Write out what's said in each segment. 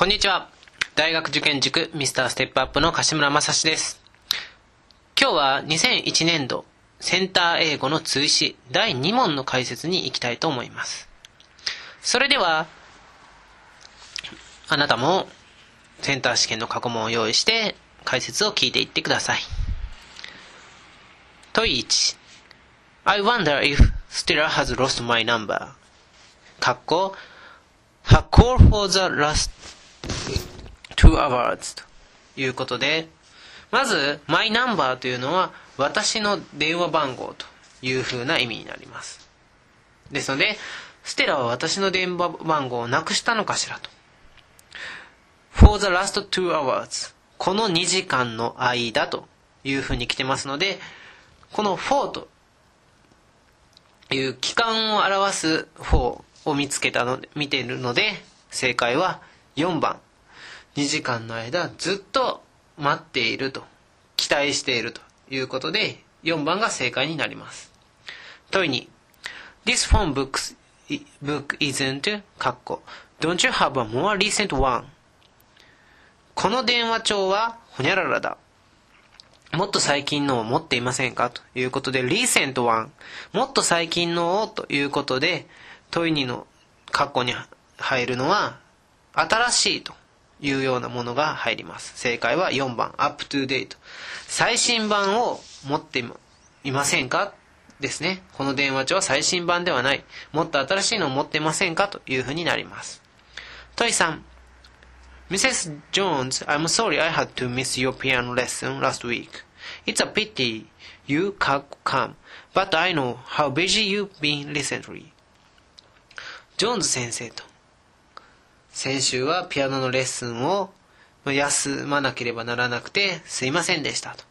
こんにちは。大学受験塾ミスターステップアップの柏村正史です。今日は2001年度センター英語の追試第2問の解説に行きたいと思います。それでは、あなたもセンター試験の過去問を用意して解説を聞いていってください。問1 I wonder if Stella has lost my number. かっこ Her call for the last two hours ということで、まず、my number というのは私の電話番号という風な意味になります。ですので、ステラは私の電話番号をなくしたのかしらと。for the last two hours この2時間の間という風に来てますので、この for という期間を表す for を見つけたので、見ているので、正解は4番。2時間の間ずっと待っていると、期待しているということで、4番が正解になります。問いに、This phone books, book isn't, かっこ Don't you have a more recent one? この電話帳は、ほにゃららだ。もっと最近のを持っていませんか？ということで、recent one。もっと最近のをということで、問いにの括弧に入るのは、新しいというようなものが入ります。正解は4番、up to date。最新版を持っていませんかですね。この電話帳は最新版ではない。もっと新しいのを持っていませんかというふうになります。問い3。Mrs. Jones, I'm sorry I had to miss your piano lesson last week. It's a pity you can't come, but I know how busy you've been recently. ジョーンズ先生と、先週はピアノのレッスンを休まなければならなくてすいませんでしたと。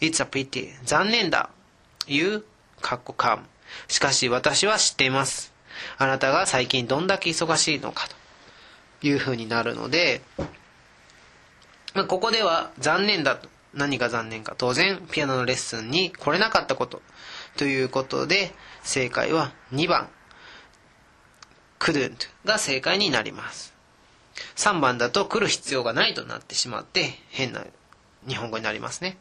It's a pity. 残念だ。You, かっこ come. しかし私は知っています。あなたが最近どんだけ忙しいのかというふうになるので、まあ、ここでは残念だと。何が残念か。当然、ピアノのレッスンに来れなかったこと。ということで、正解は2番。Couldn't が正解になります。3番だと来る必要がないとなってしまって変な日本語になりますね。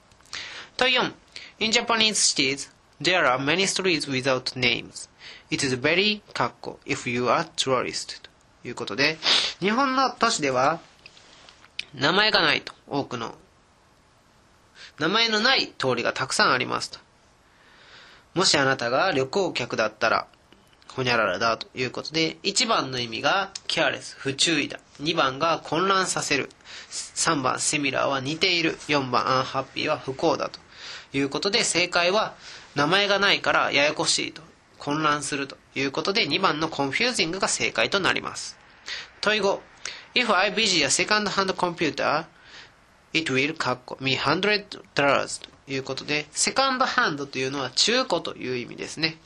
問4 In Japanese cities, there are many streets without names. It is very かっこ if you are tourist ということで日本の都市では名前がないと多くの名前のない通りがたくさんありますと。もしあなたが旅行客だったらほにゃららだということで、1番の意味が careless、不注意だ。2番が混乱させる。3番 similar は似ている。4番 unhappy は不幸だということで、正解は名前がないからややこしいと。混乱するということで、2番の confusing が正解となります。問い5 If I busy a second hand computer, it will かっこ me hundred dollars ということで、セカンドハンドというのは中古という意味ですね。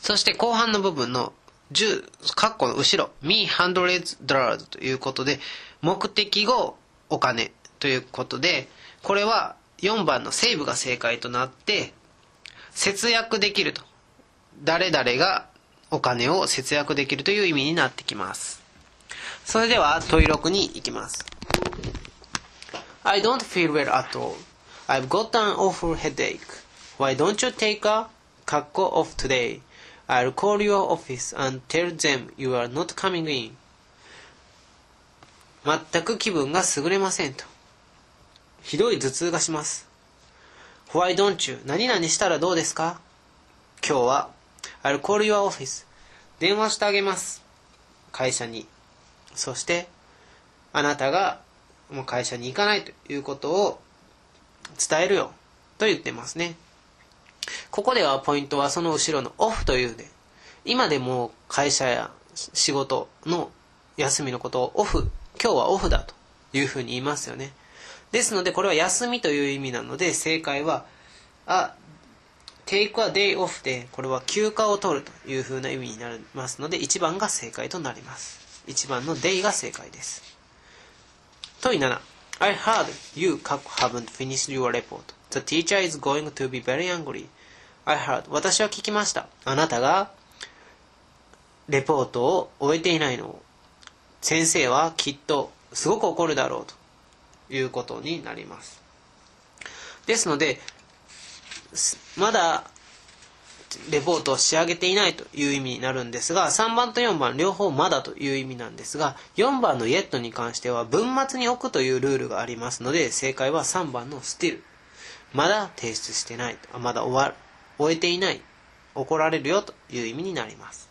そして後半の部分の10、カッコの後ろ、me hundreds dollars ということで、目的語、お金ということで、これは4番のセーブが正解となって、節約できると。誰々がお金を節約できるという意味になってきます。それでは問い6に行きます。I don't feel well at all. I've got an awful headache. Why don't you take a カッコ off today? I'll call your office and tell them you are not coming in. 全く気分が優れませんと。ひどい頭痛がします。Why don't you? 何々したらどうですか？今日は I'll call your office. 電話してあげます。会社に。そして、あなたがもう会社に行かないということを伝えるよ。と言ってますね。ここではポイントはその後ろのオフというで、今でも会社や仕事の休みのことをオフ、今日はオフだというふうに言いますよね。ですのでこれは休みという意味なので正解は、あ、take a day off でこれは休暇を取るというふうな意味になりますので1番が正解となります。1番の day が正解です。問い7 I heard you haven't finished your report. The teacher is going to be very angry. I heard. 私は聞きました。あなたがレポートを終えていないのを先生はきっとすごく怒るだろうと。いうことになります。ですのでまだレポートを仕上げていないという意味になるんですが3番と4番両方まだという意味なんですが4番の yet に関しては文末に置くというルールがありますので正解は3番の still まだ提出してないまだ終わ終えていない怒られるよという意味になります。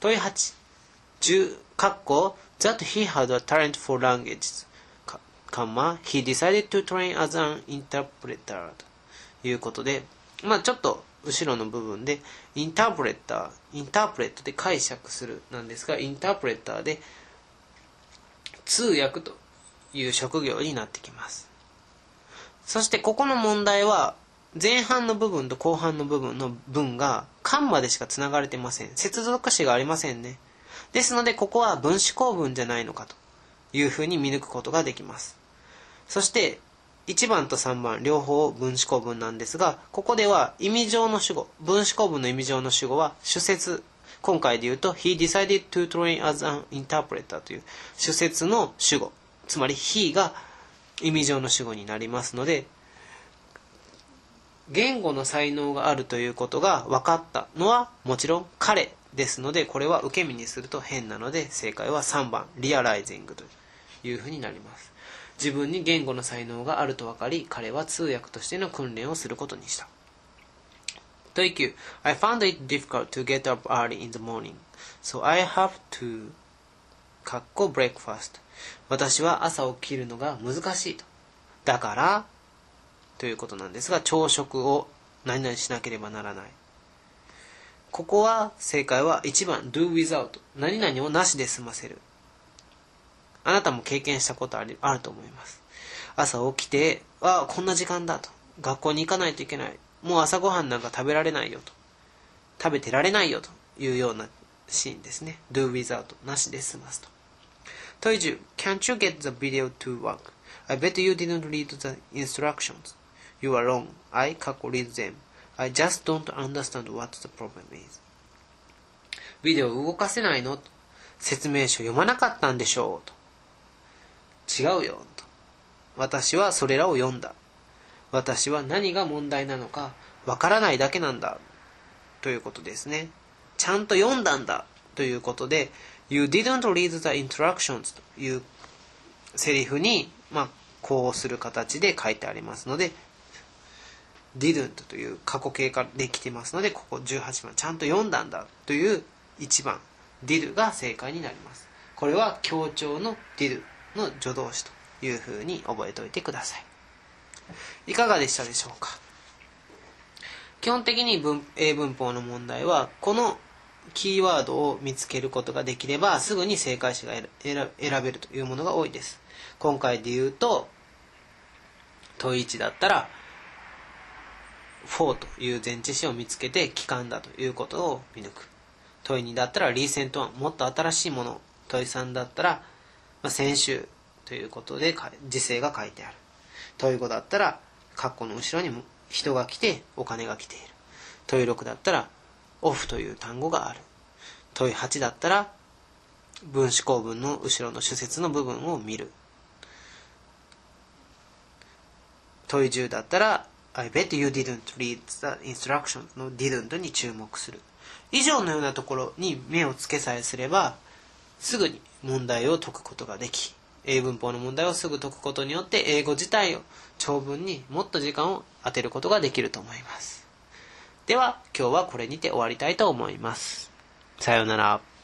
問い8 10括弧 that he had a talent for languages カンマ he decided to train as an interpreter ということでまあちょっと後ろの部分でインタープレッターインタープレットで解釈するなんですがインタープレッターで通訳という職業になってきます。そしてここの問題は前半の部分と後半の部分の文が間までしかつながれてません。接続詞がありませんね。ですのでここは分子構文じゃないのかというふうに見抜くことができます。そして1番と3番両方分子構文なんですがここでは意味上の主語分子構文の意味上の主語は主説。今回で言うと He decided to train as an interpreter という主説の主語。つまり He が意味上の主語になりますので言語の才能があるということが分かったのはもちろん彼ですのでこれは受け身にすると変なので正解は3番リアライジングというふうになります。自分に言語の才能があると分かり彼は通訳としての訓練をすることにした。問い9 I found it difficult to get up early in the morning so I have to かっこ breakfast. 私は朝起きるのが難しいと。だからということなんですが朝食を何々しなければならないここは正解は1番 do without 何々をなしで済ませるあなたも経験したことあるあると思います。朝起きて、あこんな時間だと。学校に行かないといけない。もう朝ごはんなんか食べられないよと。食べてられないよというようなシーンですね。do without なしで済ますと。問い10 Can't you get the video to work? I bet you didn't read the instructions. You are wrong. I 過去 read them. I just don't understand what the problem is. ビデオ動かせないの？説明書読まなかったんでしょう？と。違うよと私はそれらを読んだ私は何が問題なのかわからないだけなんだということですねちゃんと読んだんだということで You didn't read the instructions というセリフに、まあ、こうする形で書いてありますので didn't という過去形からできてますのでここ18番ちゃんと読んだんだという1番 did が正解になります。これは強調の did の助動詞というふうに覚えておいてください。いかがでしたでしょうか？基本的に文英文法の問題はこのキーワードを見つけることができればすぐに正解詞が選べるというものが多いです。今回で言うと問1だったら4という前置詞を見つけて帰還だということを見抜く。問2だったらリーセント1もっと新しいもの。問3だったらまあ、先週ということで時勢が書いてある。問い5だったら括弧の後ろに人が来てお金が来ている。問い6だったらオフという単語がある。問い8だったら分子構文の後ろの主節の部分を見る。問い10だったら I bet you didn't read the instructions の didn't に注目する。以上のようなところに目をつけさえすればすぐに問題を解くことができ英文法の問題をすぐ解くことによって英語自体を長文にもっと時間を当てることができると思います。では今日はこれにて終わりたいと思います。さようなら。